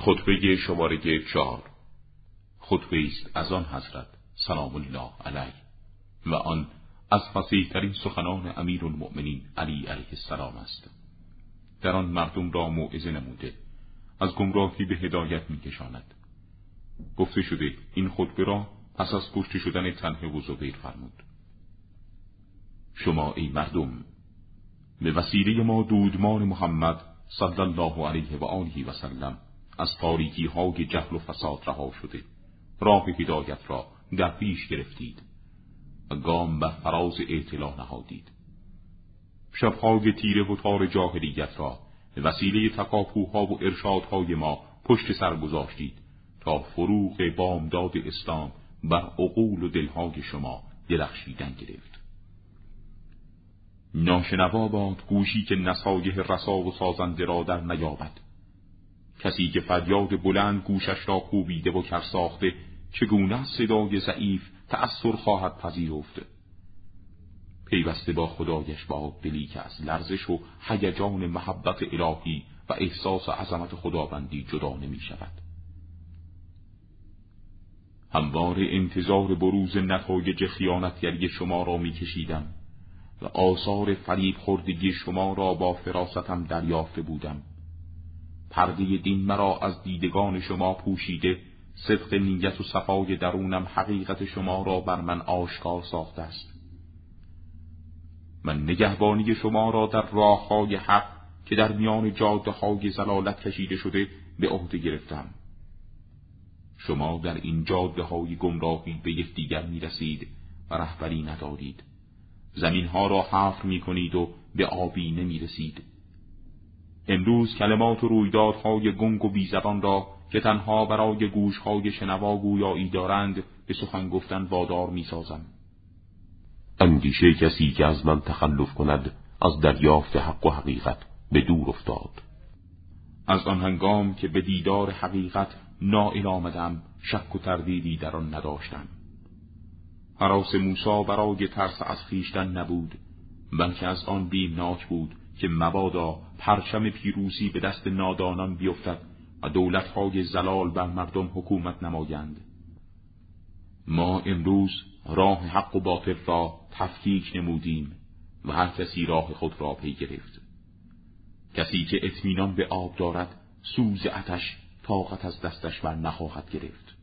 خطبه شماره چهار. خطبه است از آن حضرت سلام الله علیه و آن از فصیح ترین سخنان امیر المؤمنین علی علیه السلام است. در آن مردم را موعظه نموده از گمراهی به هدایت میکشاند. گفته شده این خطبه را پس از کشته شدن تنه و زبیر فرمود. شما ای مردم به وسیله ما دودمان محمد صلی الله علیه و آله و سلم از تاریکی های جهل و فساد رها شده راه هدایت را در پیش گرفتید و گام بر فراز اطلاع نهادید. شبهای تیره و تار جاهلیت را به وسیله تکاپوها و ارشادهای ما پشت سر گذاشتید تا فروغ بامداد اسلام بر عقول و دلهای شما درخشیدن گرفت. ناشنوا باد گوشی که نصایح رسا و سازنده را در نیابد کسی که فریاد بلند گوشش را کوبیده و کرساخته چگونه صدای ضعیف تأثیر خواهد پذیرفت پیوسته با خدایش با دلی که از لرزش و هیجان محبت الهی و احساس عظمت خداوندی جدا نمی شود. هموار انتظار بروز نتایج خیانتگری شما را می کشیدم و آثار فریب خوردگی شما را با فراستم دریافته بودم. پرده دین مرا از دیدگان شما پوشیده. صدق نیت و صفای درونم حقیقت شما را بر من آشکار ساخته است. من نگهبانی شما را در راه های حق که در میان جاده های زلالت کشیده شده به عهده گرفتم. شما در این جاده های گمراهی به یکدیگر می رسید و رهبری ندارید. زمین ها را حفر می کنید و به آبی نمی رسید امروز کلمات و رویدادهای گنگ و بیزبان را که تنها برای گوشهای شنوا گویایی دارند به سخن گفتن وادار می‌سازم. اندیشه کسی که از من تخلف کند از دریافت حق و حقیقت به دور افتاد. از آن هنگام که به دیدار حقیقت نائل آمدم شک و تردیدی در آن نداشتم. حراس موسا برای ترس از خیشتن نبود بلکه از آن بیمناک بود که مبادا پرچم پیروزی به دست نادانان بیفتد و دولتهای زلال بر مردم حکومت نمایند. ما امروز راه حق و باطل را تفکیک نمودیم و هر کسی راه خود را پی گرفت. کسی که اطمینان به آب دارد سوز اتش طاقت از دستش بر نخواهد گرفت.